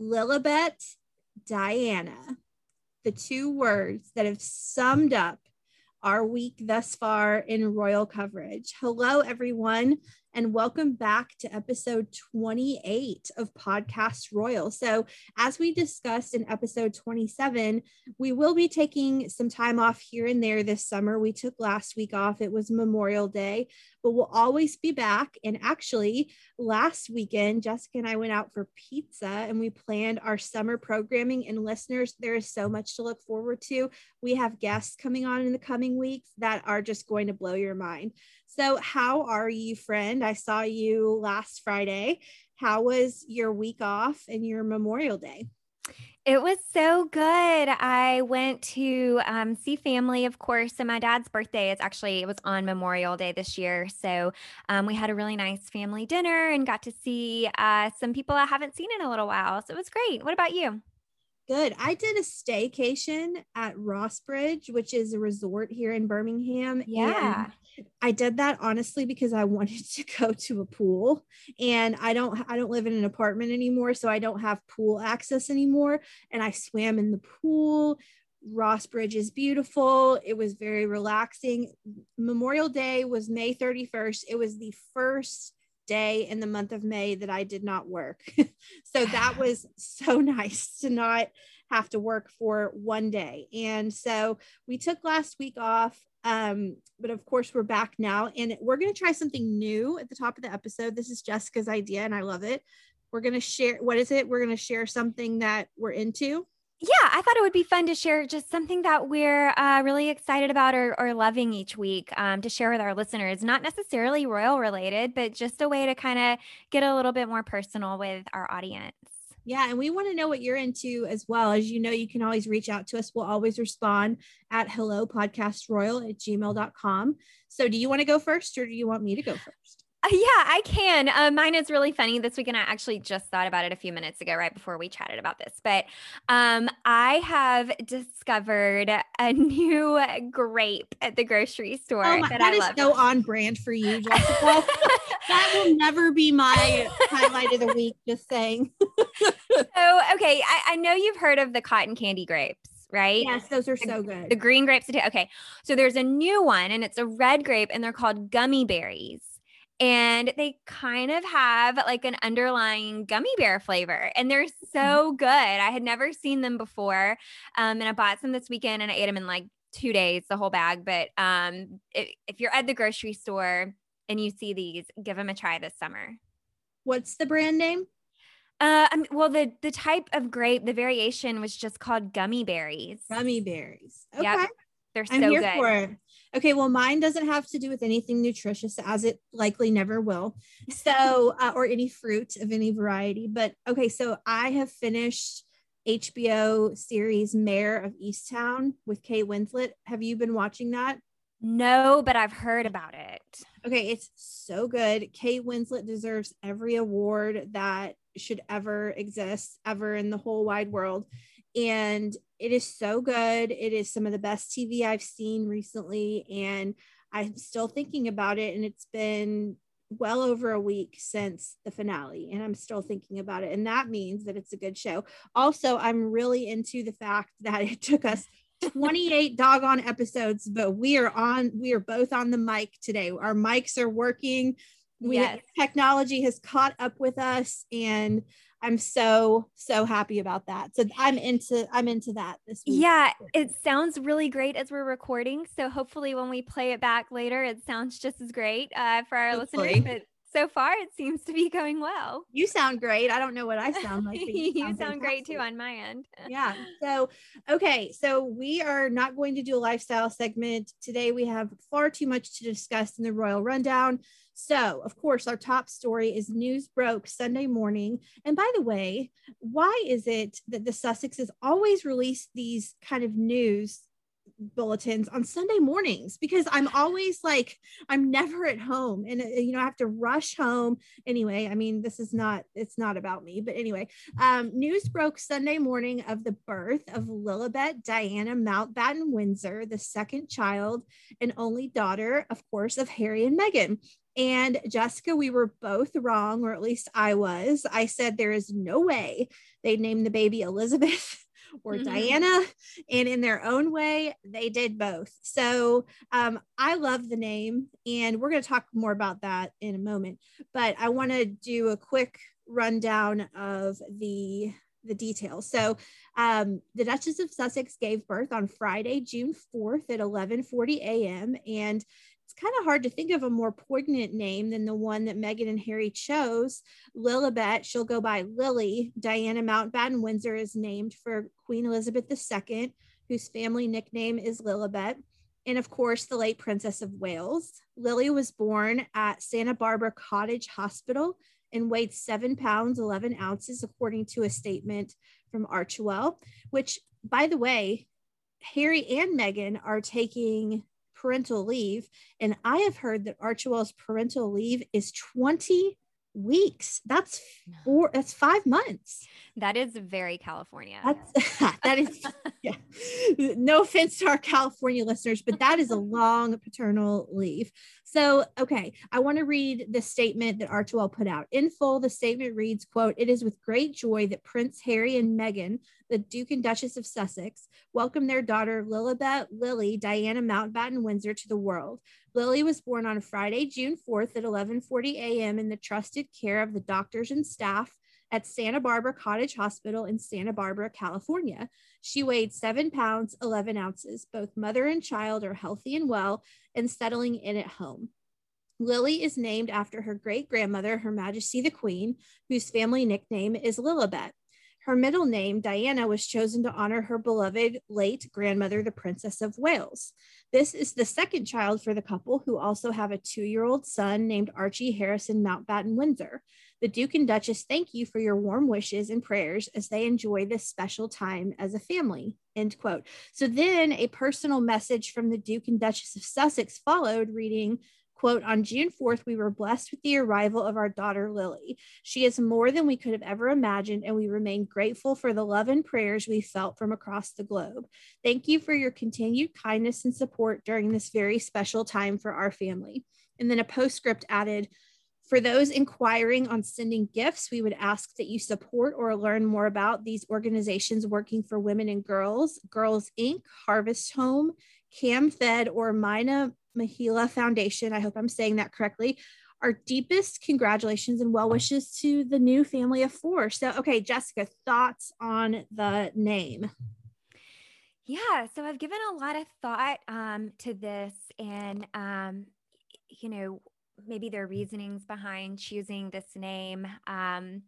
Lilibet, Diana, the two words that have summed up our week thus far in royal coverage. Hello, everyone and welcome back to episode 28 of Podcast Royal. So, as we discussed in episode 27, we will be taking some time off here and there this summer. We took last week off, it was Memorial Day, but we'll always be back. And actually, last weekend, Jessica and I went out for pizza and we planned our summer programming. And listeners, there is so much to look forward to. We have guests coming on in the coming weeks that are just going to blow your mind. So, how are you, friend? I saw you last Friday. How was your week off and your Memorial Day? It was so good. I went to um, see family, of course, and my dad's birthday is actually it was on Memorial Day this year. So um, we had a really nice family dinner and got to see uh, some people I haven't seen in a little while. So it was great. What about you? Good. I did a staycation at Ross Bridge, which is a resort here in Birmingham. Yeah. I did that honestly because I wanted to go to a pool and I don't I don't live in an apartment anymore so I don't have pool access anymore and I swam in the pool. Ross Bridge is beautiful. It was very relaxing. Memorial Day was May 31st. It was the first day in the month of May that I did not work. so that was so nice to not have to work for one day. And so we took last week off. Um, but of course, we're back now and we're going to try something new at the top of the episode. This is Jessica's idea and I love it. We're going to share what is it? We're going to share something that we're into yeah, I thought it would be fun to share just something that we're uh, really excited about or, or loving each week um, to share with our listeners. Not necessarily royal related, but just a way to kind of get a little bit more personal with our audience. Yeah, and we want to know what you're into as well. As you know, you can always reach out to us. We'll always respond at hello podcast royal at gmail.com. So, do you want to go first or do you want me to go first? Uh, yeah, I can. Uh, mine is really funny this weekend. I actually just thought about it a few minutes ago, right before we chatted about this. But um, I have discovered a new grape at the grocery store. Oh my, that, that is so on brand for you, Jessica. that will never be my highlight of the week. Just saying. so, okay, I, I know you've heard of the cotton candy grapes right? Yes, those are so good. The green grapes. Okay. So there's a new one and it's a red grape and they're called gummy berries and they kind of have like an underlying gummy bear flavor and they're mm-hmm. so good i had never seen them before um, and i bought some this weekend and i ate them in like two days the whole bag but um, if, if you're at the grocery store and you see these give them a try this summer what's the brand name uh, um, well, the the type of grape, the variation was just called gummy berries. Gummy berries. Okay. Yep. They're so I'm here good. For it. Okay, well, mine doesn't have to do with anything nutritious, as it likely never will. So, uh, or any fruit of any variety. But okay, so I have finished HBO series Mare of Easttown with Kate Winslet. Have you been watching that? No, but I've heard about it. Okay, it's so good. Kate Winslet deserves every award that should ever exist ever in the whole wide world and it is so good. It is some of the best TV I've seen recently, and I'm still thinking about it. And it's been well over a week since the finale, and I'm still thinking about it. And that means that it's a good show. Also, I'm really into the fact that it took us 28 doggone episodes, but we are on, we are both on the mic today. Our mics are working. We yes. technology has caught up with us, and I'm so so happy about that. So I'm into I'm into that this week. Yeah, it sounds really great as we're recording. So hopefully when we play it back later, it sounds just as great uh, for our hopefully. listeners. So far it seems to be going well. You sound great. I don't know what I sound like. you, you sound, sound great too on my end. yeah. So, okay. So we are not going to do a lifestyle segment today. We have far too much to discuss in the Royal Rundown. So, of course, our top story is news broke Sunday morning. And by the way, why is it that the Sussexes always release these kind of news bulletins on Sunday mornings because I'm always like, I'm never at home and, uh, you know, I have to rush home. Anyway, I mean, this is not, it's not about me, but anyway, um, news broke Sunday morning of the birth of Lilibet Diana Mountbatten Windsor, the second child and only daughter, of course, of Harry and Meghan. And Jessica, we were both wrong, or at least I was. I said there is no way they named the baby Elizabeth or mm-hmm. Diana. And in their own way, they did both. So um, I love the name, and we're going to talk more about that in a moment. But I want to do a quick rundown of the the details. So, um, the Duchess of Sussex gave birth on Friday, June 4th at 11:40 a.m. and kind of hard to think of a more poignant name than the one that Meghan and Harry chose. Lilibet, she'll go by Lily. Diana Mountbatten Windsor is named for Queen Elizabeth II, whose family nickname is Lilibet. And of course, the late Princess of Wales. Lily was born at Santa Barbara Cottage Hospital and weighed seven pounds, 11 ounces, according to a statement from Archewell, which, by the way, Harry and Meghan are taking parental leave. And I have heard that Archewell's parental leave is 20 weeks. That's four, that's five months. That is very California. That's that is yeah. No offense to our California listeners, but that is a long paternal leave. So, okay, I want to read the statement that Archewell put out. In full, the statement reads, quote, It is with great joy that Prince Harry and Meghan, the Duke and Duchess of Sussex, welcome their daughter Lilibet Lily Diana Mountbatten Windsor to the world. Lily was born on Friday, June 4th at 11:40 a.m. in the trusted care of the doctors and staff at Santa Barbara Cottage Hospital in Santa Barbara, California. She weighed seven pounds, 11 ounces. Both mother and child are healthy and well and settling in at home. Lily is named after her great grandmother, Her Majesty the Queen, whose family nickname is Lilibet. Her middle name, Diana, was chosen to honor her beloved late grandmother, the Princess of Wales. This is the second child for the couple, who also have a two year old son named Archie Harrison Mountbatten Windsor. The Duke and Duchess thank you for your warm wishes and prayers as they enjoy this special time as a family. End quote. So then a personal message from the Duke and Duchess of Sussex followed, reading, quote, on June 4th, we were blessed with the arrival of our daughter Lily. She is more than we could have ever imagined, and we remain grateful for the love and prayers we felt from across the globe. Thank you for your continued kindness and support during this very special time for our family. And then a postscript added, for those inquiring on sending gifts, we would ask that you support or learn more about these organizations working for women and girls Girls Inc., Harvest Home, CAMFED, or Myna Mahila Foundation. I hope I'm saying that correctly. Our deepest congratulations and well wishes to the new family of four. So, okay, Jessica, thoughts on the name? Yeah, so I've given a lot of thought um, to this, and um, you know, maybe their reasonings behind choosing this name. Um,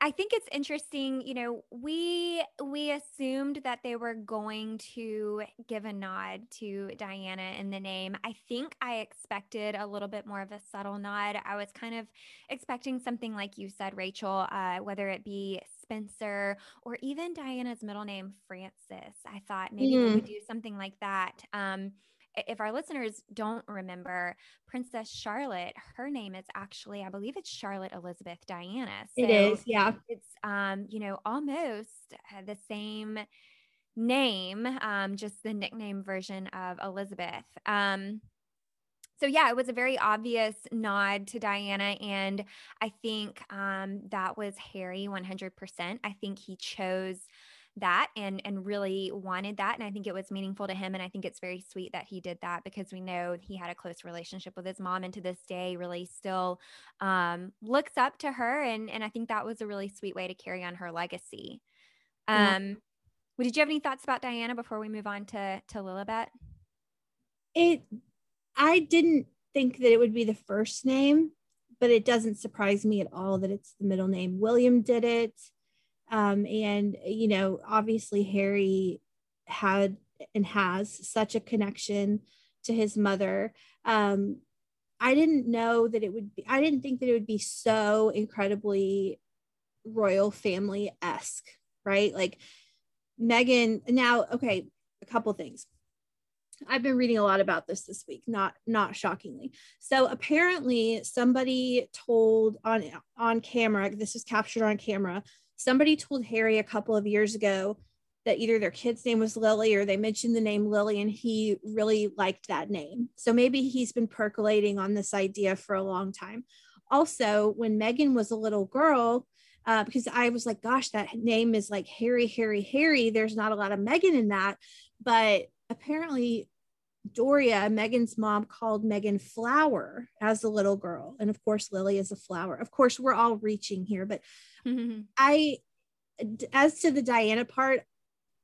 I think it's interesting, you know, we we assumed that they were going to give a nod to Diana in the name. I think I expected a little bit more of a subtle nod. I was kind of expecting something like you said, Rachel, uh, whether it be Spencer or even Diana's middle name, Francis. I thought maybe mm. they would do something like that. Um, if our listeners don't remember, Princess Charlotte, her name is actually, I believe it's Charlotte Elizabeth Diana. So it is, yeah. It's, um, you know, almost the same name, um, just the nickname version of Elizabeth. Um, so yeah, it was a very obvious nod to Diana, and I think um, that was Harry 100%. I think he chose that and and really wanted that and i think it was meaningful to him and i think it's very sweet that he did that because we know he had a close relationship with his mom and to this day really still um, looks up to her and and i think that was a really sweet way to carry on her legacy um yeah. did you have any thoughts about diana before we move on to to lilibet it i didn't think that it would be the first name but it doesn't surprise me at all that it's the middle name. William did it. Um, and, you know, obviously Harry had and has such a connection to his mother. Um, I didn't know that it would be, I didn't think that it would be so incredibly royal family esque, right? Like Meghan, now, okay, a couple things. I've been reading a lot about this this week, not not shockingly. So apparently somebody told on on camera, this was captured on camera, somebody told Harry a couple of years ago that either their kid's name was Lily or they mentioned the name Lily and he really liked that name. So maybe he's been percolating on this idea for a long time. Also, when Meghan was a little girl, uh, because I was like, gosh, that name is like Harry, Harry, Harry. There's not a lot of Meghan in that. But apparently Doria, Meghan's mom, called Meghan Flower as a little girl. And of course, Lily is a flower. Of course, we're all reaching here, but mm-hmm. I, as to the Diana part,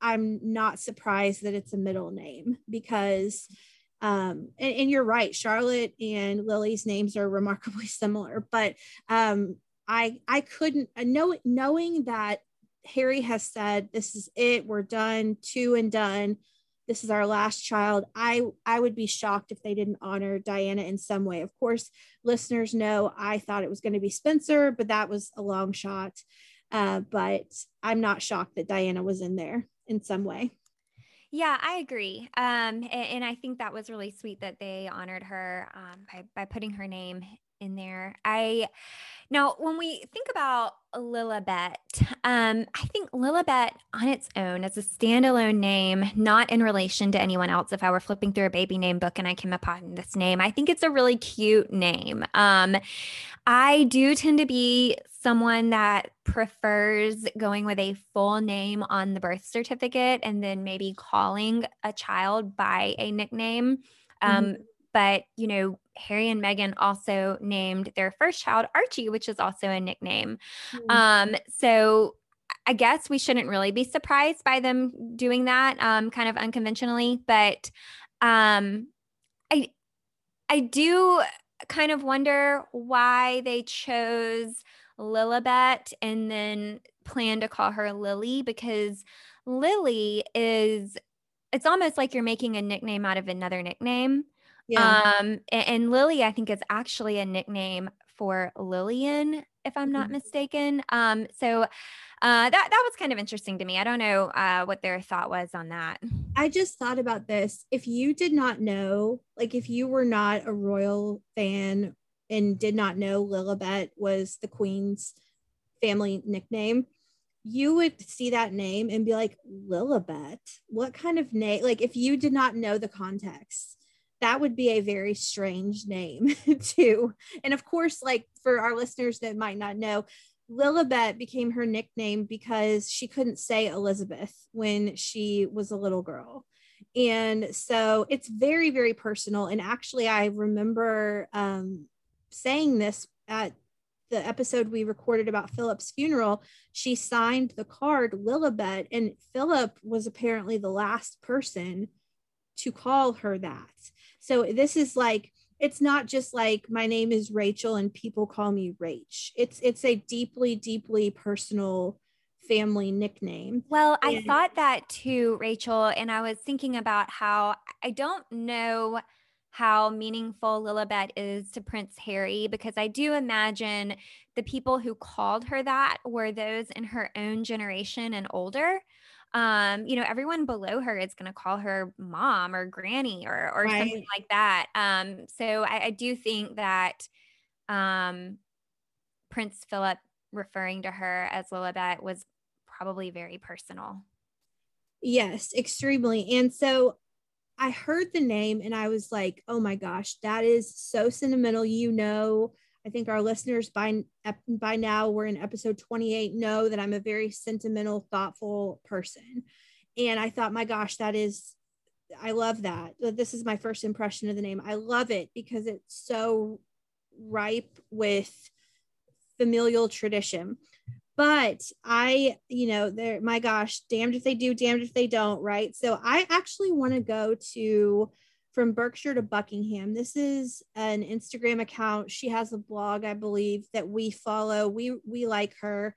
I'm not surprised that it's a middle name because, um, and, and you're right, Charlotte and Lily's names are remarkably similar, but um, I I couldn't uh, know knowing that Harry has said this is it, we're done, two and done this is our last child i i would be shocked if they didn't honor diana in some way. Of course listeners know i thought it was going to be spencer but that was a long shot. Uh, but i'm not shocked that diana was in there in some way. Yeah, I agree. Um, and, and, I think that was really sweet that they honored her um, by, by putting her name in there. I now when we think about Lilibet, um, I think Lilibet on its own as a standalone name, not in relation to anyone else. If I were flipping through a baby name book and I came upon this name, I think it's a really cute name. Um, I do tend to be someone that prefers going with a full name on the birth certificate and then maybe calling a child by a nickname. Um, mm-hmm. But, you know, Harry and Meghan also named their first child Archie, which is also a nickname. Mm-hmm. Um, so I guess we shouldn't really be surprised by them doing that um, kind of unconventionally, but um, I I do kind of wonder why they chose Lilibet and then plan to call her Lily because Lily is it's almost like you're making a nickname out of another nickname. Yeah. Um, and, and, Lily, I think, is actually a nickname for Lillian, if I'm not mm-hmm. mistaken. Um, so uh, that that was kind of interesting to me. I don't know uh, what their thought was on that. I just thought about this. If you did not know, like, if you were not a royal fan and did not know Lilibet was the Queen's family nickname, you would see that name and be like, Lilibet, what kind of name? Like, if you did not know the context that would be a very strange name too. And of course, like for our listeners that might not know, Lilibet became her nickname because she couldn't say Elizabeth when she was a little girl. And so it's very, very personal. And actually, I remember um, saying this at the episode we recorded about Philip's funeral. She signed the card Lilibet, and Philip was apparently the last person to call her that. So this is like it's not just like my name is Rachel and people call me Rach. It's it's a deeply deeply personal family nickname. Well, and- I thought that too, Rachel, and I was thinking about how I don't know how meaningful Lilibet is to Prince Harry because I do imagine the people who called her that were those in her own generation and older um, you know, everyone below her is going to call her mom or granny or or right. something like that. Um, so I, I do think that um, Prince Philip referring to her as Lilibet was probably very personal. Yes, extremely. And so I heard the name and I was like, oh my gosh, that is so sentimental. You know, I think our listeners by by now we're in episode 28 know that I'm a very sentimental, thoughtful person. And I thought, my gosh, that is I love that. This is my first impression of the name. I love it because it's so ripe with familial tradition. But I, you know, there, my gosh, damned if they do, damned if they don't, right? So I actually want to go to from Berkshire to Buckingham. This is an Instagram account. She has a blog, I believe, that we follow. We we like her.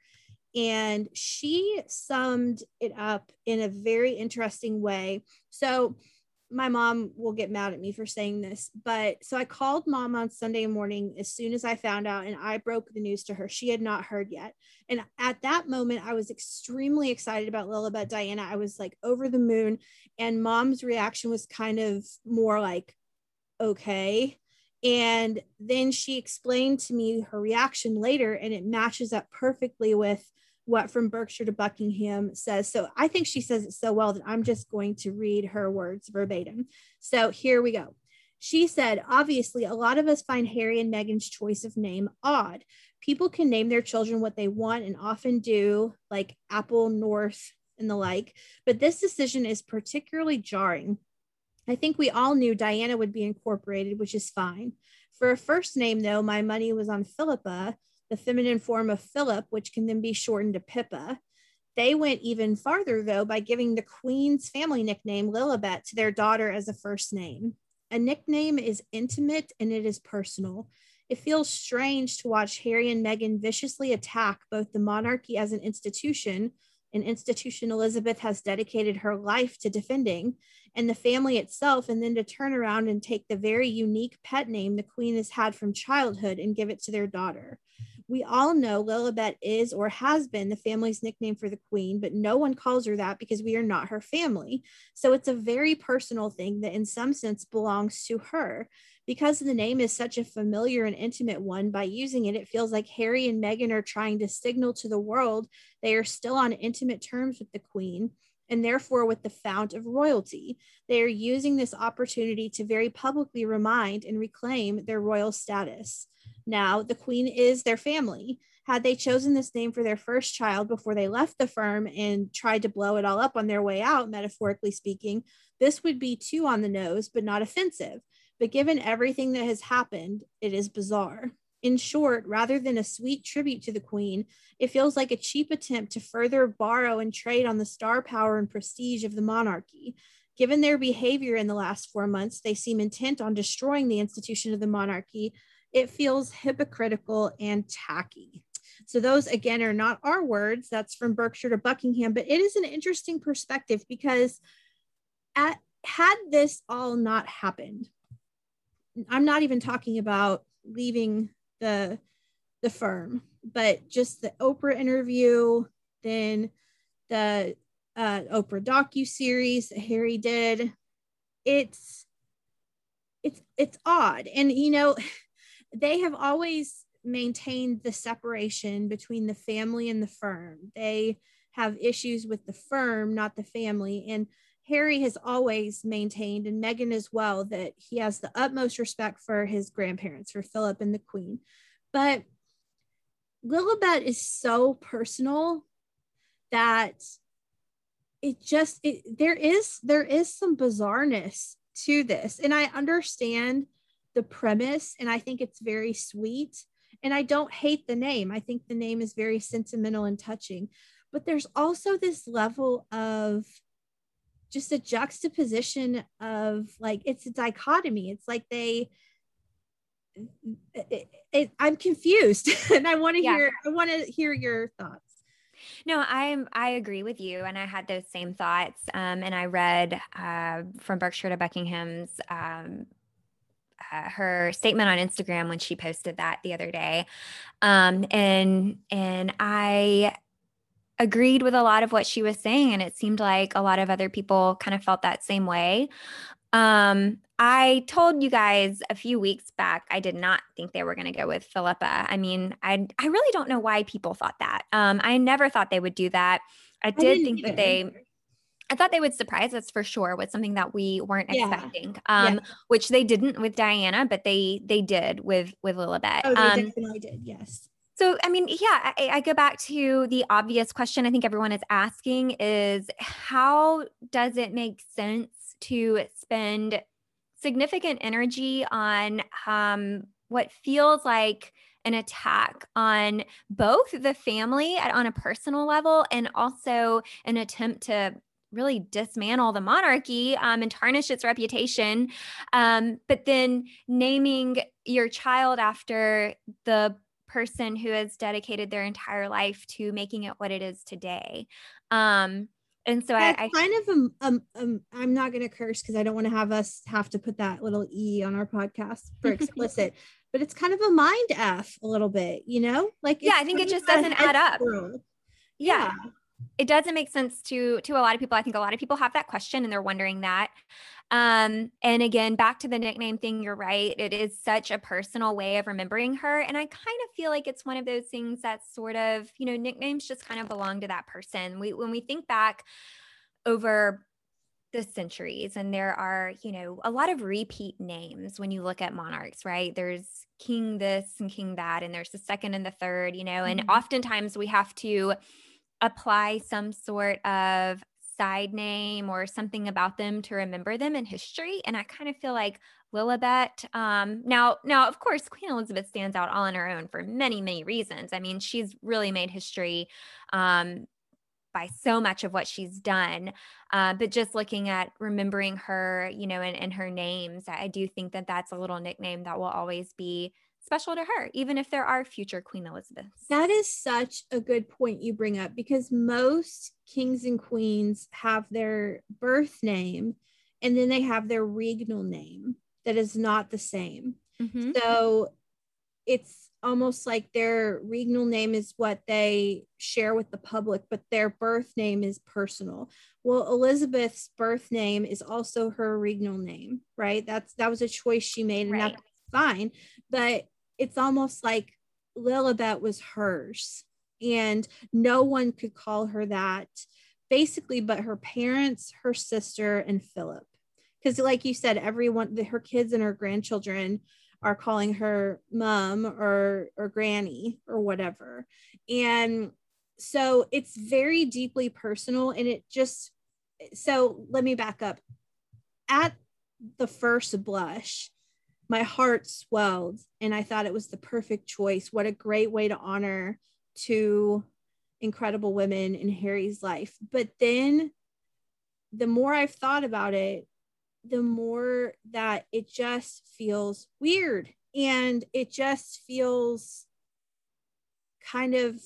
And she summed it up in a very interesting way. So my mom will get mad at me for saying this, but so I called mom on Sunday morning as soon as I found out and I broke the news to her. She had not heard yet. And at that moment, I was extremely excited about Lilibet Diana. I was like over the moon. And mom's reaction was kind of more like, okay. And then she explained to me her reaction later, and it matches up perfectly with what from Berkshire to Buckingham says. So I think she says it so well that I'm just going to read her words verbatim. So here we go. She said, obviously, a lot of us find Harry and Meghan's choice of name odd. People can name their children what they want and often do, like Apple, North, and the like. But this decision is particularly jarring. I think we all knew Diana would be incorporated, which is fine. For a first name, though, my money was on Philippa, the feminine form of Philip, which can then be shortened to Pippa. They went even farther, though, by giving the Queen's family nickname Lilibet to their daughter as a first name. A nickname is intimate and it is personal. It feels strange to watch Harry and Meghan viciously attack both the monarchy as an institution, an institution Elizabeth has dedicated her life to defending, and the family itself, and then to turn around and take the very unique pet name the Queen has had from childhood and give it to their daughter. We all know Lilibet is or has been the family's nickname for the queen, but no one calls her that because we are not her family. So it's a very personal thing that, in some sense, belongs to her. Because the name is such a familiar and intimate one, by using it, it feels like Harry and Meghan are trying to signal to the world they are still on intimate terms with the queen and therefore with the fount of royalty. They are using this opportunity to very publicly remind and reclaim their royal status. Now, the queen is their family. Had they chosen this name for their first child before they left the firm and tried to blow it all up on their way out, metaphorically speaking, this would be too on the nose, but not offensive. But given everything that has happened, it is bizarre. In short, rather than a sweet tribute to the Queen, it feels like a cheap attempt to further borrow and trade on the star power and prestige of the monarchy. Given their behavior in the last four months, they seem intent on destroying the institution of the monarchy it feels hypocritical and tacky. So, those again are not our words. That's from Berkshire to Buckingham, but it is an interesting perspective because at, had this all not happened, I'm not even talking about leaving the the firm, but just the Oprah interview, then the uh, Oprah docu series Harry did. It's it's it's odd, and you know, they have always maintained the separation between the family and the firm. They have issues with the firm, not the family. And Harry has always maintained, and Meghan as well, that he has the utmost respect for his grandparents, for Philip and the Queen. But Lilibet is so personal that it just it, there is there is some bizarreness to this, and I understand the premise and I think it's very sweet. And I don't hate the name. I think the name is very sentimental and touching. But there's also this level of just a juxtaposition of like it's a dichotomy. It's like they it, it, I'm confused and I want to yeah. hear I want to hear your thoughts. No, I'm I agree with you, and I had those same thoughts. Um, and I read uh, from Berkshire to Buckingham's um, uh, her statement on Instagram when she posted that the other day, um, and and I agreed with a lot of what she was saying, and it seemed like a lot of other people kind of felt that same way. Um, I told you guys a few weeks back I did not think they were going to go with Philippa. I mean, I I really don't know why people thought that. Um, I never thought they would do that. I, I did think either. that they I thought they would surprise us for sure with something that we weren't yeah. expecting. Um, yeah. which they didn't with Diana, but they they did with with Lilibet. Oh, they um, definitely did. Yes. So, I mean, yeah, I, I, go back to the obvious question I think everyone is asking is how does it make sense to spend significant energy on um, what feels like an attack on both the family at, on a personal level and also an attempt to really dismantle the monarchy um, and tarnish its reputation. Um, but then naming your child after the person who has dedicated their entire life to making it what it is today. Um, and so I, I, kind of um, um, um I'm not going to curse because I don't want to have us have to put that little e on our podcast for explicit, but it's kind of a mind f a little bit, you know? Like yeah, I think it just doesn't add up. Yeah. yeah. It doesn't make sense to to a lot of people. I think a lot of people have that question and they're wondering that. Um, and again, back to the nickname thing, you're right. It is such a personal way of remembering her. And I kind of feel like it's one of those things that sort of, you know, nicknames just kind of belong to that person. We when we think back over the centuries and there are you know a lot of repeat names when you look at monarchs right there's king this and king that and there's the second and the third you know and mm-hmm. oftentimes we have to apply some sort of side name or something about them to remember them in history. And I kind of feel like Lilibet. Um, now, now, of course, Queen Elizabeth stands out all on her own for many, many reasons. I mean, she's really made history um, by so much of what she's done. Uh, but just looking at remembering her, you know, and, and her names, I do think that that's a little nickname that will always be special to her, even if there are future Queen Elizabeths. That is such a good point you bring up because most kings and queens have their birth name and then they have their regnal name that is not the same. Mm-hmm. So it's almost like their regnal name is what they share with the public, but their birth name is personal. Well, Elizabeth's birth name is also her regnal name, right? That's that was a choice she made, and right. that's fine. But it's almost like Lilibet was hers and no one could call her that basically but her parents, her sister, and Philip. Because, like you said, everyone, her kids and her grandchildren are calling her mom or or granny or whatever. And so it's very deeply personal and it just so let me back up. At the first blush, my heart swelled and I thought it was the perfect choice. What a great way to honor two incredible women in Harry's life. But then the more I've thought about it, the more that it just feels weird and it just feels kind of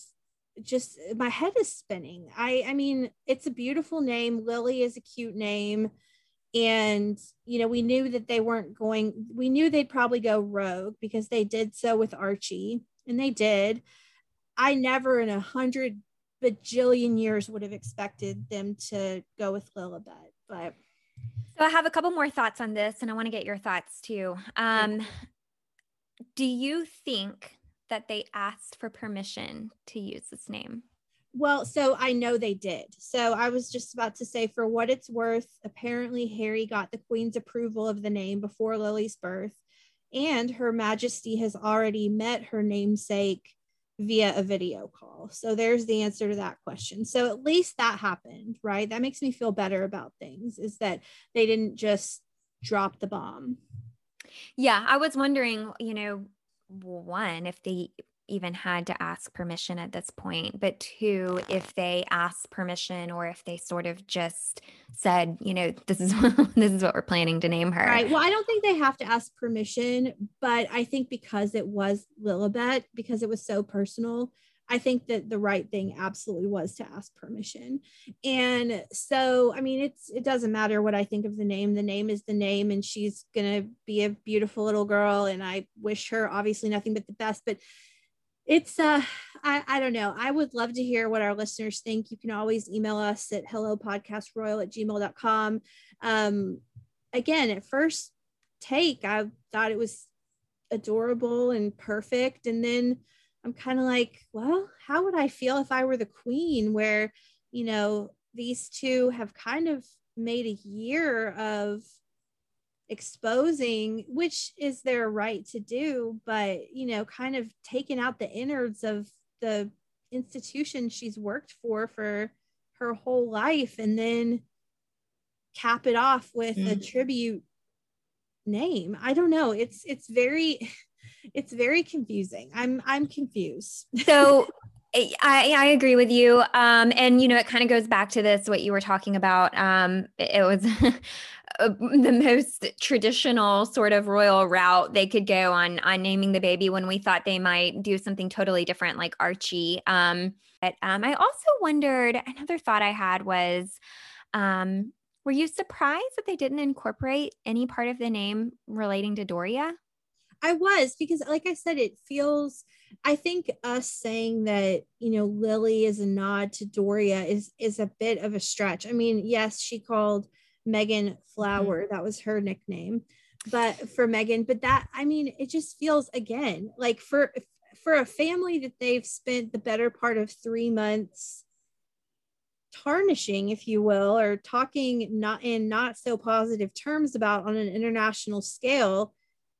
just my head is spinning. I I mean, it's a beautiful name. Lily is a cute name and you know we knew that they weren't going we knew they'd probably go rogue because they did so with archie and they did. I never in a hundred bajillion years would have expected them to go with lilibet but so i have a couple more thoughts on this and i want to get your thoughts too. Um, do you think that they asked for permission to use this name well, so I know they did. So I was just about to say, for what it's worth, apparently Harry got the Queen's approval of the name before Lily's birth, and Her Majesty has already met her namesake via a video call. So there's the answer to that question. So at least that happened, right? That makes me feel better about things is that they didn't just drop the bomb. Yeah, I was wondering, you know, one, if they even had to ask permission at this point, but two, if they asked permission or if they sort of just said, you know, this is this is what we're planning to name her. Right. Well, I don't think they have to ask permission, but I think because it was Lilibet, because it was so personal, I think that the right thing absolutely was to ask permission. And so, I mean, it's it doesn't matter what I think of the name. The name is the name, and she's gonna be a beautiful little girl. And I wish her obviously nothing but the best. But it's uh I, I don't know. I would love to hear what our listeners think. You can always email us at hello podcast royal at gmail.com um again at first take i thought it was adorable and perfect. And then i'm kind of like well how would i feel if i were the queen where you know these two have kind of made a year of exposing which is their right to do but you know kind of taking out the innards of the institution she's worked for for her whole life and then cap it off with mm. a tribute name i don't know it's it's very it's very confusing i'm i'm confused so I, I agree with you. Um, and you know, it kind of goes back to this what you were talking about. Um, it, it was the most traditional sort of royal route they could go on on naming the baby when we thought they might do something totally different, like Archie. Um, but um, I also wondered. Another thought I had was. Um, were you surprised that they didn't incorporate any part of the name relating to Doria? I was because, like I said, it feels. I think us saying that you know Lily is a nod to Doria is is a bit of a stretch. I mean, yes, she called Flower. Mm-hmm. That was her nickname, but for Meghan, But that I mean, it just feels again like for for a family that they've spent the better part of three months tarnishing, if you will, or talking not in not so positive terms about on an international scale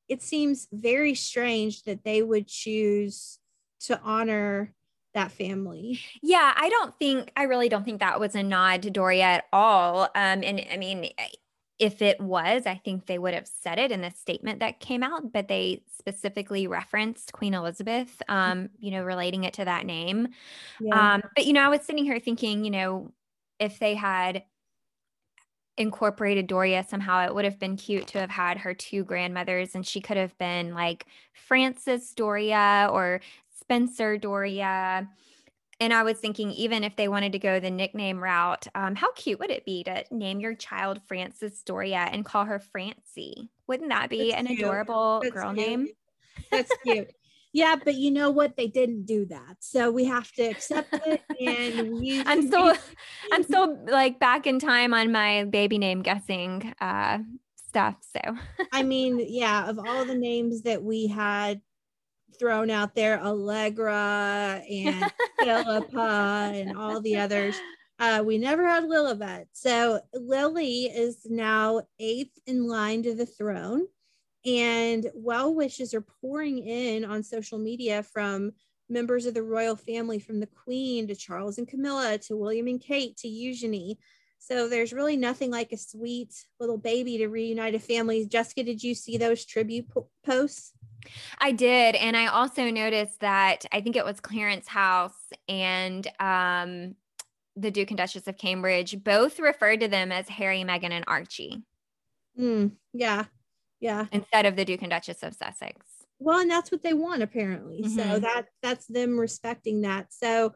it seems very strange that they would choose to honor that family. Yeah, I don't think I really don't think that was a nod to Doria at all. Um, and I mean, if it was, I think they would have said it in the statement that came out, but they specifically referenced Queen Elizabeth, um, you know, relating it to that name. Yeah. Um, but you know, I was sitting here thinking, you know, if they had incorporated Doria somehow. It would have been cute to have had her two grandmothers, and she could have been like Frances Doria or Spencer Doria. And I was thinking, even if they wanted to go the nickname route, um, how cute would it be to name your child Frances Doria and call her Francie? Wouldn't that be That's an cute. adorable That's girl cute. name? That's cute. yeah, but you know what? They didn't do that. So we have to accept it. And we I'm still I'm still like back in time on my baby name guessing uh stuff. So I mean, yeah, of all the names that we had thrown out there, Allegra and Philippa and all the others. Uh, we never had Lilibet. So Lily is now eighth in line to the throne and well wishes are pouring in on social media from members of the royal family from the queen to charles and camilla to william and kate to eugenie so there's really nothing like a sweet little baby to reunite a family jessica did you see those tribute po- posts I did. And I also noticed that I think it was Clarence House and um, the Duke and Duchess of Cambridge both referred to them as Harry, Meghan, and Archie. Mm, yeah. Yeah. Instead of the Duke and Duchess of Sussex. Well, and that's what they want apparently. Mm-hmm. So that that's them respecting that. So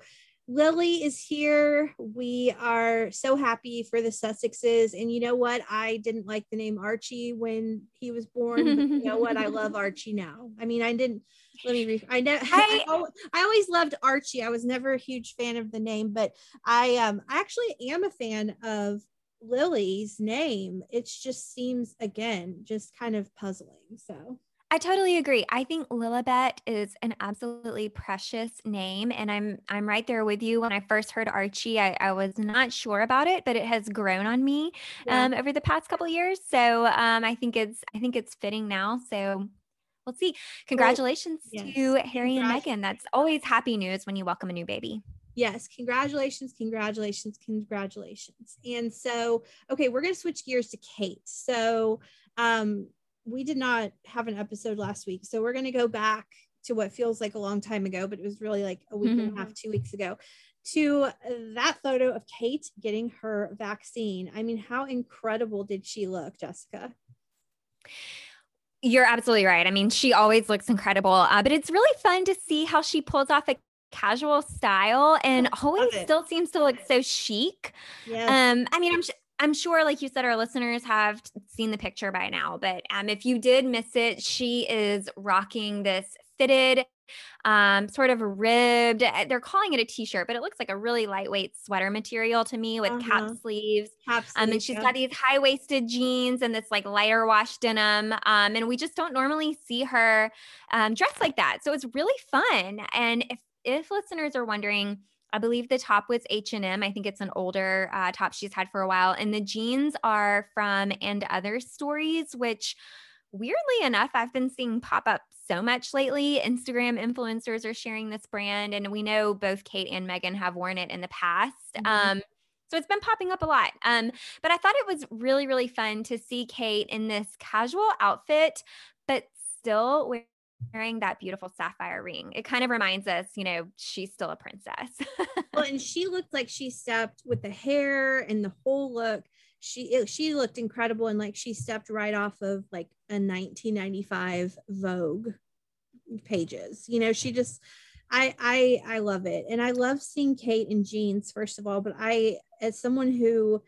Lily is here. We are so happy for the Sussexes. And you know what? I didn't like the name Archie when he was born. you know what? I love Archie now. I mean, I didn't. Let me. Re- I know. I, I, I always loved Archie. I was never a huge fan of the name, but I um I actually am a fan of Lily's name, it just seems again just kind of puzzling. So I totally agree. I think Lilibet is an absolutely precious name, and I'm I'm right there with you. When I first heard Archie, I, I was not sure about it, but it has grown on me yeah. um, over the past couple years. So um, I think it's I think it's fitting now. So we'll see. Congratulations well, yes. to Harry and Meghan. That's always happy news when you welcome a new baby yes congratulations congratulations congratulations and so okay we're going to switch gears to kate so um we did not have an episode last week so we're going to go back to what feels like a long time ago but it was really like a week mm-hmm. and a half mm-hmm. two weeks ago to that photo of kate getting her vaccine i mean how incredible did she look jessica you're absolutely right. I mean, she always looks incredible, uh, but it's really fun to see how she pulls off a casual style and always still seems to look so chic. Yeah. Um, I mean, I'm I'm sure, like you said, our listeners have seen the picture by now, but um, if you did miss it, she is rocking this fitted, um, sort of ribbed. Eh, they're calling it a t-shirt, but it looks like a really lightweight sweater material to me with uh-huh. cap sleeves. Cap sleeves um, and she's yeah. got these high-waisted jeans and this like lighter wash denim. Um, and we just don't normally see her um, dressed like that, so it's really fun. And if if listeners are wondering, I believe the top was H&M. I think it's an older uh, top she's had for a while. And the jeans are from And Other Stories, which weirdly enough, I've been seeing pop up so much lately. Instagram influencers are sharing this brand. And we know both Kate and Meghan have worn it in the past. Mm-hmm. Um, so it's been popping up a lot. Um, but I thought it was really, really fun to see Kate in this casual outfit, but still wearing that beautiful sapphire ring. It kind of reminds us, you know, she's still a princess. well, and she looked like she stepped with the hair and the whole look. She it, she looked incredible and like she stepped right off of like a 1995 Vogue pages. You know, she just I I I love it. And I love seeing Kate in jeans first of all, but I as someone who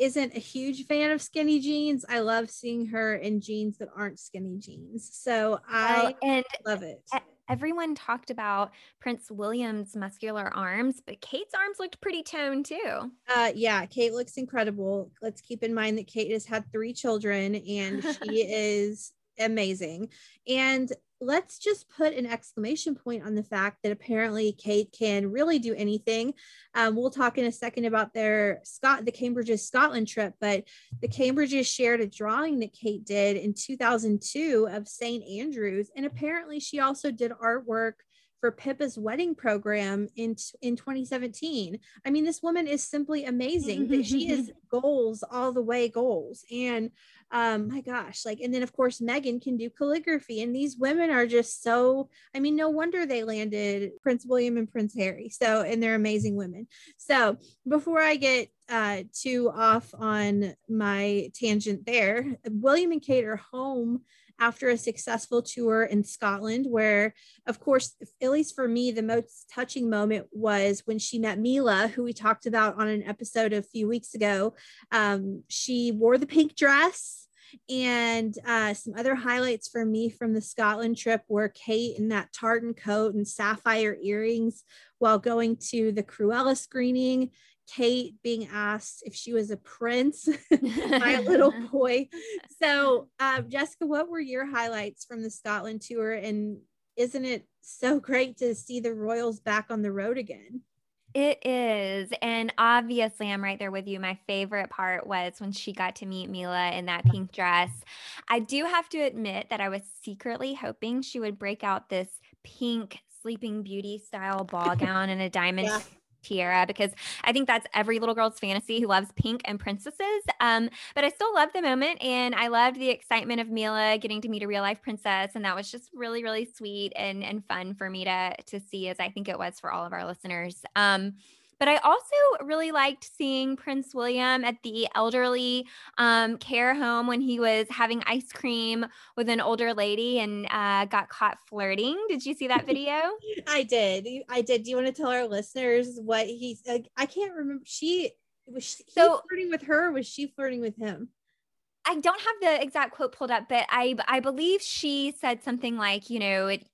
isn't a huge fan of skinny jeans, I love seeing her in jeans that aren't skinny jeans. So I and love it. Everyone talked about Prince William's muscular arms, but Kate's arms looked pretty toned too. Uh, yeah, Kate looks incredible. Let's keep in mind that Kate has had three children and she is amazing. And let's just put an exclamation point on the fact that apparently Kate can really do anything. Um, we'll talk in a second about their Scott, the Cambridge's Scotland trip, but the Cambridges shared a drawing that Kate did in 2002 of St. Andrews. And apparently she also did artwork for Pippa's wedding program in in 2017. I mean, this woman is simply amazing. that she is goals all the way goals. And um, my gosh, like, and then of course Meghan can do calligraphy, and these women are just so. I mean, no wonder they landed Prince William and Prince Harry. So, and they're amazing women. So, before I get uh, too off on my tangent there, William and Kate are home after a successful tour in Scotland, where, of course, at least for me, the most touching moment was when she met Mila, who we talked about on an episode a few weeks ago. Um, she wore the pink dress. And uh, some other highlights for me from the Scotland trip were Kate in that tartan coat and sapphire earrings while going to the Cruella screening. Kate being asked if she was a prince by a little boy. So, uh, Jessica, what were your highlights from the Scotland tour? And isn't it so great to see the Royals back on the road again? It is. And obviously, I'm right there with you. My favorite part was when she got to meet Mila in that pink dress. I do have to admit that I was secretly hoping she would break out this pink Sleeping Beauty style ball gown and a diamond yeah tiara because I think that's every little girl's fantasy who loves pink and princesses. Um, but I still love the moment and I loved the excitement of Mila getting to meet a real life princess. And that was just really, really sweet and, and fun for me to, to see as I think it was for all of our listeners. Um, but I also really liked seeing Prince William at the elderly um, care home when he was having ice cream with an older lady and uh, got caught flirting. Did you see that video? I did. I did. Do you want to tell our listeners what he's? Uh, I can't remember. She was she so, flirting with her. was she flirting with him? I don't have the exact quote pulled up, but I I believe she said something like, you know, it,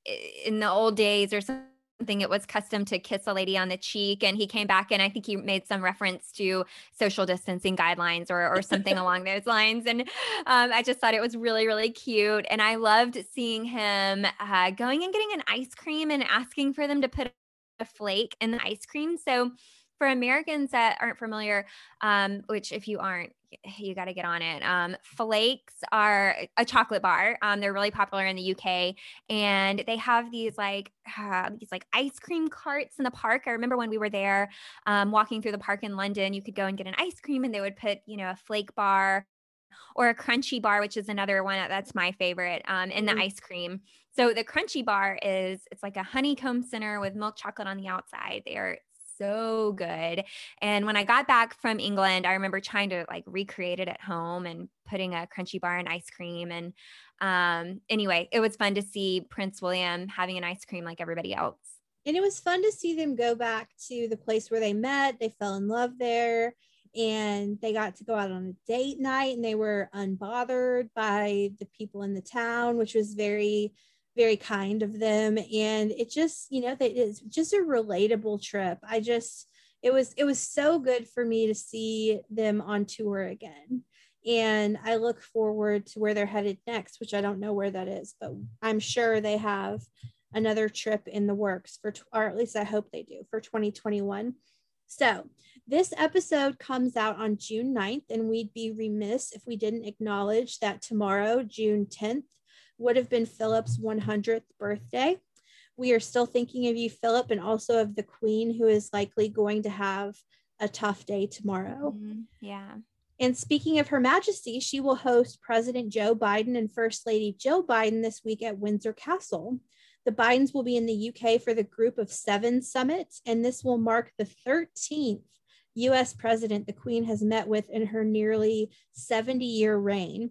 in the old days or something something it was custom to kiss a lady on the cheek and he came back and i think he made some reference to social distancing guidelines or, or something along those lines and um, i just thought it was really really cute and i loved seeing him uh, going and getting an ice cream and asking for them to put a flake in the ice cream so for Americans that aren't familiar, um, which if you aren't, you got to get on it. Um, flakes are a chocolate bar. Um, they're really popular in the UK, and they have these like uh, these like ice cream carts in the park. I remember when we were there, um, walking through the park in London, you could go and get an ice cream, and they would put you know a flake bar or a crunchy bar, which is another one that's my favorite um, in the mm-hmm. ice cream. So the crunchy bar is it's like a honeycomb center with milk chocolate on the outside. They are so good. And when I got back from England, I remember trying to like recreate it at home and putting a crunchy bar and ice cream. And um, anyway, it was fun to see Prince William having an ice cream like everybody else. And it was fun to see them go back to the place where they met. They fell in love there and they got to go out on a date night and they were unbothered by the people in the town, which was very very kind of them. And it just you know it's just a relatable trip. I just it was it was so good for me to see them on tour again. And i look forward to where they're headed next which i don't know where that is but i'm sure they have another trip in the works for or at least i hope they do for 2021 so this episode comes out on June 9th, and we'd be remiss if we didn't acknowledge that tomorrow, June 10th, would have been Philip's 100th birthday. We are still thinking of you, Philip, and also of the Queen, who is likely going to have a tough day tomorrow. Mm-hmm. Yeah. And speaking of Her Majesty, she will host President Joe Biden and First Lady Jill Biden this week at Windsor Castle. The Bidens will be in the UK for the Group of Seven Summit, and this will mark the 13th US president the Queen has met with in her nearly 70 year reign.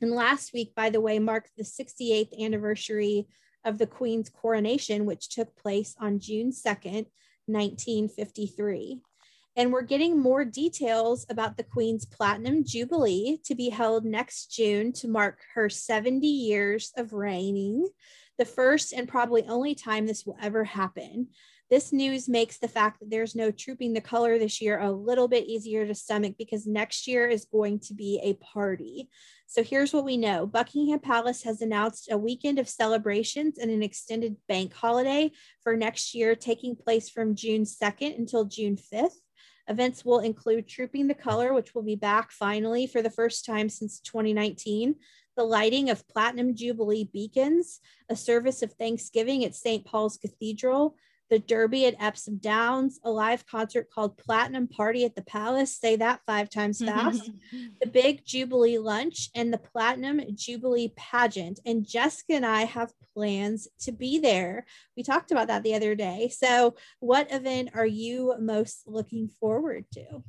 And last week, by the way, marked the 68th anniversary of the Queen's coronation, which took place on June 2nd, 1953. And we're getting more details about the Queen's Platinum Jubilee to be held next June to mark her 70 years of reigning, the first and probably only time this will ever happen. This news makes the fact that there's no trooping the color this year a little bit easier to stomach because next year is going to be a party. So here's what we know Buckingham Palace has announced a weekend of celebrations and an extended bank holiday for next year, taking place from June 2nd until June 5th. Events will include Trooping the Color, which will be back finally for the first time since 2019, the lighting of Platinum Jubilee beacons, a service of Thanksgiving at St. Paul's Cathedral, the Derby at Epsom Downs, a live concert called Platinum Party at the Palace. Say that five times fast. the big Jubilee lunch and the Platinum Jubilee pageant. And Jessica and I have plans to be there. We talked about that the other day. So, what event are you most looking forward to?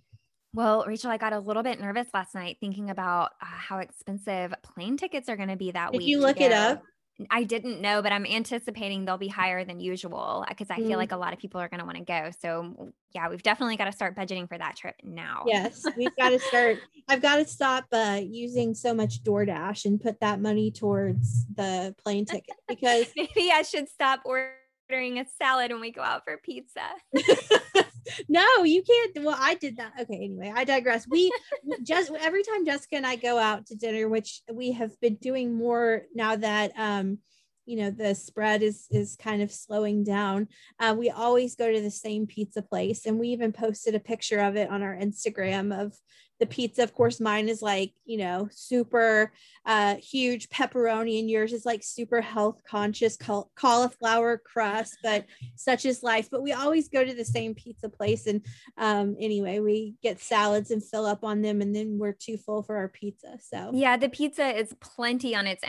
Well, Rachel, I got a little bit nervous last night thinking about uh, how expensive plane tickets are going to be that Did week. Did you look it up? I didn't know, but I'm anticipating they'll be higher than usual because I mm. feel like a lot of people are going to want to go. So, yeah, we've definitely got to start budgeting for that trip now. Yes, we've got to start. I've got to stop uh, using so much DoorDash and put that money towards the plane ticket because maybe I should stop ordering a salad when we go out for pizza. no, you can't. Well, I did that. Okay, anyway, I digress. We just every time Jessica and I go out to dinner, which we have been doing more now that um, you know, the spread is is kind of slowing down. Uh, we always go to the same pizza place, and we even posted a picture of it on our Instagram of the pizza of course mine is like you know super uh, huge pepperoni and yours is like super health conscious cauliflower crust but such is life. But we always go to the same pizza place and um, anyway we get salads and fill up on them and then we're too full for our pizza so. Yeah the pizza is plenty on its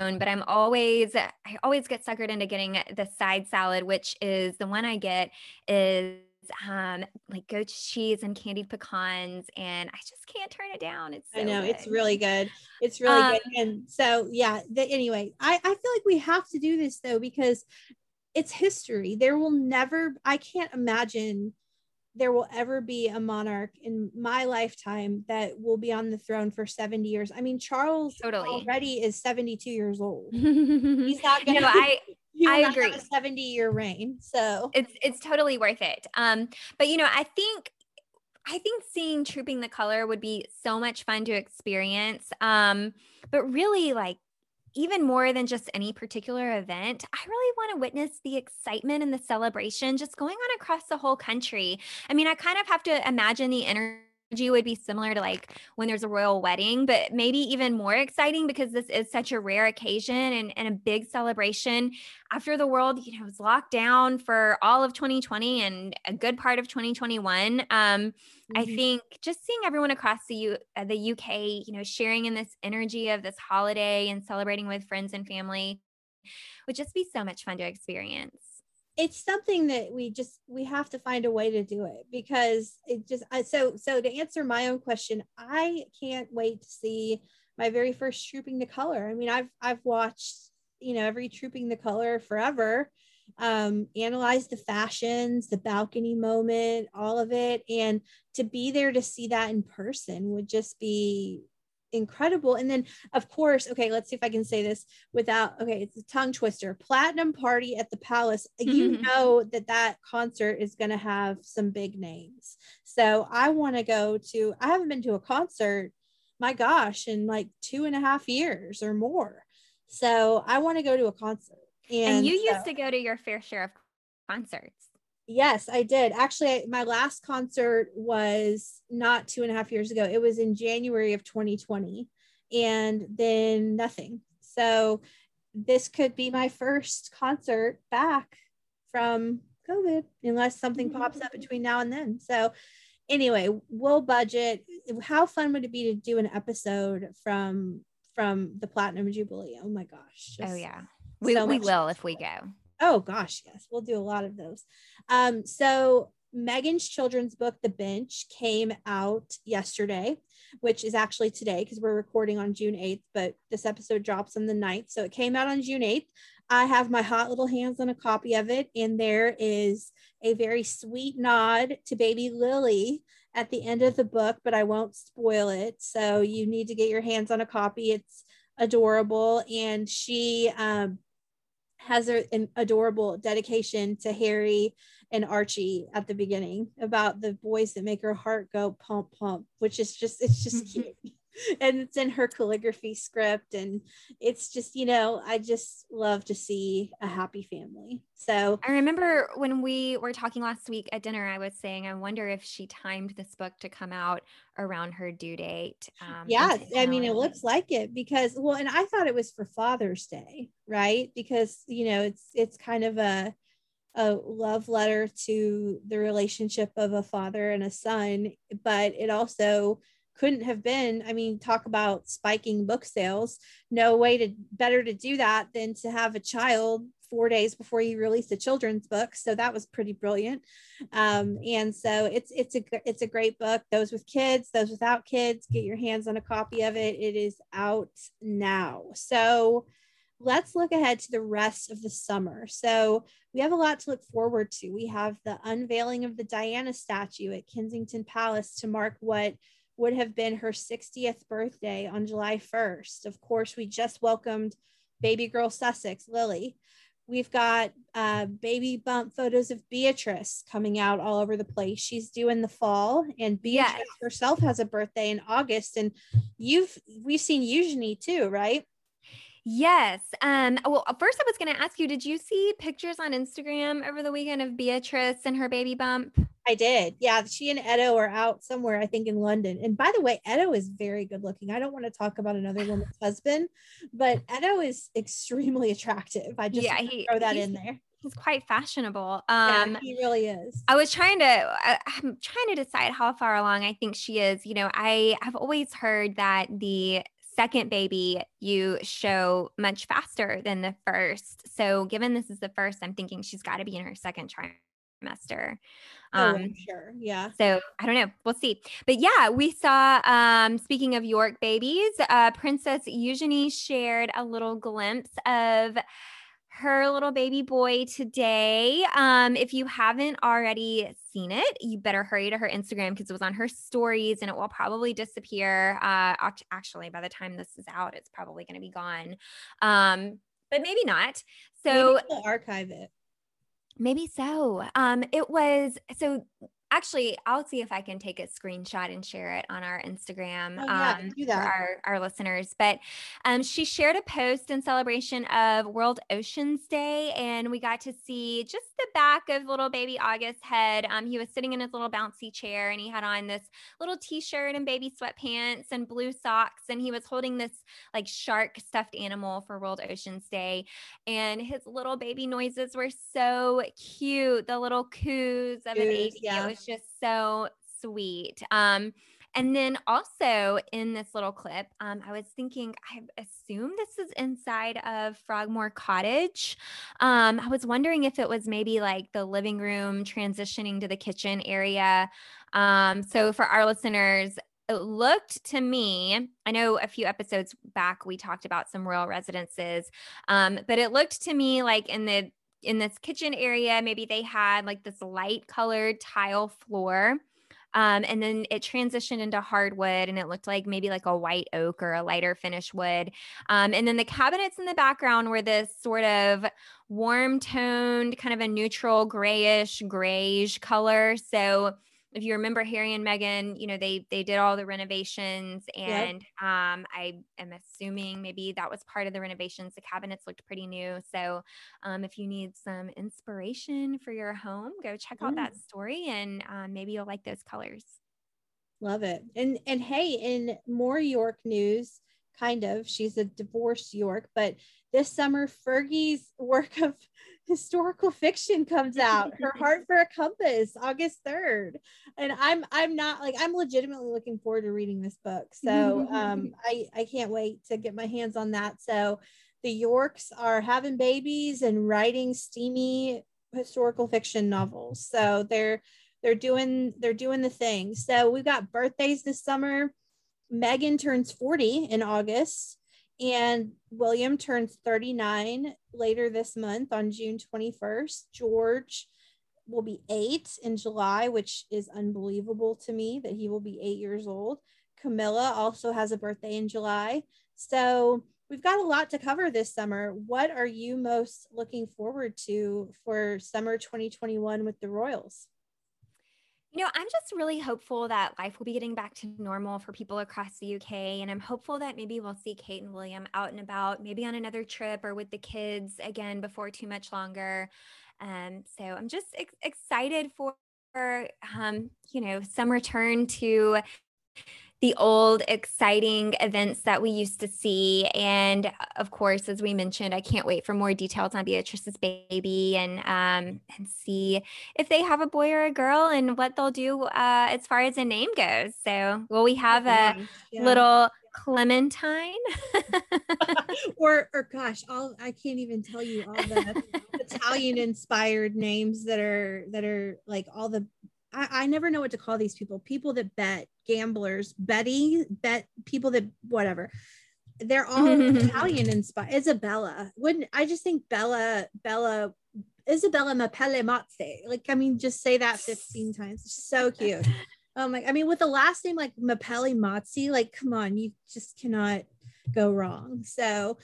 own but i'm always i always get suckered into getting the side salad which is the one i get is um, like goat cheese and candied pecans, and I just can't turn it down. It's so I know good. it's really good. It's really um, good. And so yeah, the, anyway, I, I feel like we have to do this though because it's history. There will never, I can't imagine there will ever be a monarch in my lifetime that will be on the throne for 70 years. I mean, Charles totally. already is 72 years old. He's not gonna no, I I agree. a 70 year reign. So it's it's totally worth it. Um, but you know, I think I think seeing Trooping the Color would be so much fun to experience. Um, but really like even more than just any particular event, I really want to witness the excitement and the celebration just going on across the whole country. I mean, I kind of have to imagine the energy would be similar to like when there's a royal wedding, but maybe even more exciting because this is such a rare occasion and, and a big celebration after the world, you know, was locked down for all of 2020 and a good part of 2021. Um, mm-hmm. I think just seeing everyone across the U- uh, the UK, you know, sharing in this energy of this holiday and celebrating with friends and family would just be so much fun to experience it's something that we just we have to find a way to do it because it just so so to answer my own question i can't wait to see my very first trooping the color. I mean i've i've watched you know every trooping the color forever um analyze the fashions the balcony moment all of it. And to be there to see that in person would just be incredible. And then, of course, okay, let's see if I can say this without, okay, it's a tongue twister. Platinum Party at the Palace. You mm-hmm. know that that concert is going to have some big names. So I want to go to, I haven't been to a concert, my gosh, in like two and a half years or more. So I want to go to a concert. And, and you so, used to go to your fair share of concerts. Yes, I did. Actually, my last concert was not two and a half years ago. It was in January of 2020, and then nothing. So, this could be my first concert back from COVID, unless something pops up between now and then. So, anyway, we'll budget. How fun would it be to do an episode from from the Platinum Jubilee? Oh my gosh. oh yeah. We, so we will if we go. Oh gosh, yes, we'll do a lot of those. Um, so Meghan's children's book, The Bench, came out yesterday, which is actually today because we're recording on June 8th, but this episode drops on the 9th. So it came out on June 8th. I have my hot little hands on a copy of it, and there is a very sweet nod to baby Lily at the end of the book, but I won't spoil it. So you need to get your hands on a copy. It's adorable. And she um, has a, an adorable dedication to Harry and Archie at the beginning about the boys that make her heart go pump pump, which is just it's just cute. And it's in her calligraphy script and it's just you know i just love to see a happy family. So i remember when we were talking last week at dinner i was saying i wonder if she timed this book to come out around her due date um, yeah i mean it looks like it because well and i thought it was for father's day right? Because you know it's it's kind of a a love letter to the relationship of a father and a son but it also couldn't have been i mean talk about spiking book sales. No way to better to do that than to have a child four days before you release a children's book. So that was pretty brilliant. Um, and so it's it's a it's a great book. Those with kids those without kids get your hands on a copy of it. It is out now. So let's look ahead to the rest of the summer. So we have a lot to look forward to. We have the unveiling of the diana statue at kensington palace to mark what would have been her 60th birthday on July 1st. Of course, we just welcomed baby girl Sussex, Lily. We've got uh, baby bump photos of Beatrice coming out all over the place. She's due in the fall, and Beatrice yes. herself has a birthday in August. And you've we've seen Eugenie too, right? Yes. Um, well, first I was going to ask you, did you see pictures on Instagram over the weekend of Beatrice and her baby bump? I did. Yeah. She and Edo are out somewhere, I think in London. And by the way, Edo is very good looking. I don't want to talk about another woman's husband, but Edo is extremely attractive. I just yeah, he, throw that in there. He's quite fashionable. Um, yeah, he really is. I was trying to, I, I'm trying to decide how far along I think she is. You know, I have always heard that the second baby you show much faster than the first. So given this is the first, I'm thinking she's got to be in her second trimester. Oh, um, I'm sure. Yeah. So I don't know. We'll see. But yeah, we saw, um, speaking of York babies, uh, Princess Eugenie shared a little glimpse of her little baby boy today. Um, if you haven't already seen it, you better hurry to her Instagram because it was on her stories and it will probably disappear. Uh, actually, by the time this is out, it's probably going to be gone. Um, but maybe not. So maybe archive it. Maybe so. Um, it was so actually i'll see if i can take a screenshot and share it on our instagram oh, yeah, um, for our, our listeners. But um, she shared a post in celebration of world oceans day and we got to see just the back of little baby august head. Um, he was sitting in his little bouncy chair and he had on this little t-shirt and baby sweatpants and blue socks and he was holding this like shark stuffed animal for world oceans day. And his little baby noises were so cute the little coos of an baby yeah just so sweet. Um, and then also in this little clip, um, I was thinking, I assume this is inside of Frogmore Cottage. Um, I was wondering if it was maybe like the living room transitioning to the kitchen area. Um, so for our listeners, it looked to me, I know a few episodes back we talked about some royal residences, um, but it looked to me like in the in this kitchen area, maybe they had like this light colored tile floor. Um, and then it transitioned into hardwood and it looked like maybe like a white oak or a lighter finish wood. Um, and then the cabinets in the background were this sort of warm toned, kind of a neutral grayish, grayish color. So if you remember Harry and Meghan, you know, they they did all the renovations and yep. um I am assuming maybe that was part of the renovations. The cabinets looked pretty new. So um if you need some inspiration for your home, go check out mm. that story and um, maybe you'll like those colors. Love it. And and hey, in more York news, kind of, she's a divorced York, but this summer Fergie's work of historical fiction comes out. Her Heart for a Compass, August 3rd. And I'm I'm not like I'm legitimately looking forward to reading this book. So um I I can't wait to get my hands on that. So the Yorks are having babies and writing steamy historical fiction novels. So they're they're doing they're doing the thing. So we've got birthdays this summer. Meghan turns 40 in August and William turns 39 later this month on June 21st. George will be 8 in July, which is unbelievable to me that he will be 8 years old. Camilla also has a birthday in July. So we've got a lot to cover this summer. What are you most looking forward to for summer 2021 with the Royals? You know, I'm just really hopeful that life will be getting back to normal for people across the UK. And I'm hopeful that maybe we'll see Kate and William out and about, maybe on another trip or with the kids again before too much longer. Um, so I'm just ex- excited for, um, you know, some return to the old exciting events that we used to see. And uh, of course, as we mentioned, I can't wait for more details on Beatrice's baby and um, and see if they have a boy or a girl and what they'll do uh, as far as a name goes. So will we have a yeah. little Clementine? or or gosh, all I can't even tell you all the Italian inspired names that are that are like all the I, I never know what to call these people. People that bet, gamblers, Betty, bet people that whatever. They're all Italian inspired. Isabella. Wouldn't I just think Bella, Bella, Isabella Mapelli Mozzi. Like, I mean, just say that 15 times. so cute. Oh my, I mean, with the last name like Mapelli Mozzi, like, come on, you just cannot go wrong. So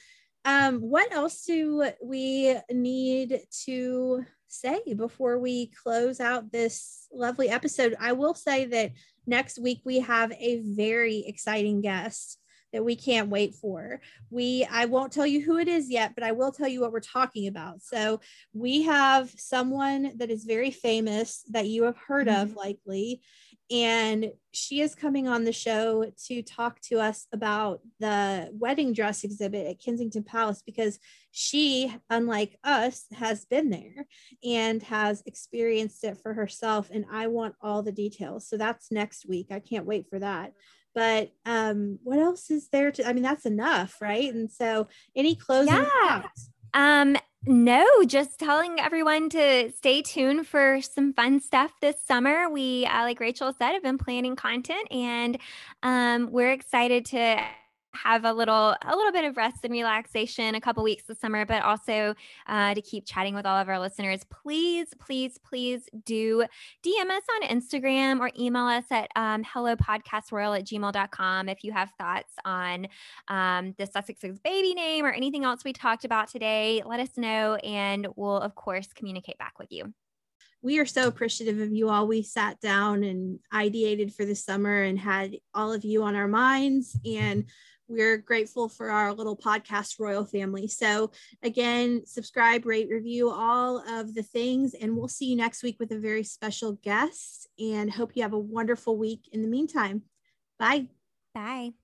um, what else do we need to say before we close out this lovely episode. I will say that next week we have a very exciting guest that we can't wait for. We I won't tell you who it is yet, but I will tell you what we're talking about. So, we have someone that is very famous that you have heard mm-hmm. of likely and she is coming on the show to talk to us about the wedding dress exhibit at Kensington Palace because she, unlike us, has been there and has experienced it for herself. And I want all the details. So that's next week. I can't wait for that. But um, what else is there to? I mean, that's enough, right? And so, any closing yeah. thoughts? Um, no, just telling everyone to stay tuned for some fun stuff this summer. We, uh, like Rachel said, have been planning content and um, we're excited to have a little a little bit of rest and relaxation a couple weeks this summer but also uh, to keep chatting with all of our listeners please please please do dm us on instagram or email us at um, hello podcastroyal at gmail.com if you have thoughts on um, the sussex's baby name or anything else we talked about today let us know and we'll of course communicate back with you we are so appreciative of you all. We sat down and ideated for the summer and had all of you on our minds. And we're grateful for our little podcast royal family. So, again, subscribe, rate, review all of the things, and we'll see you next week with a very special guest. And hope you have a wonderful week in the meantime. Bye. Bye.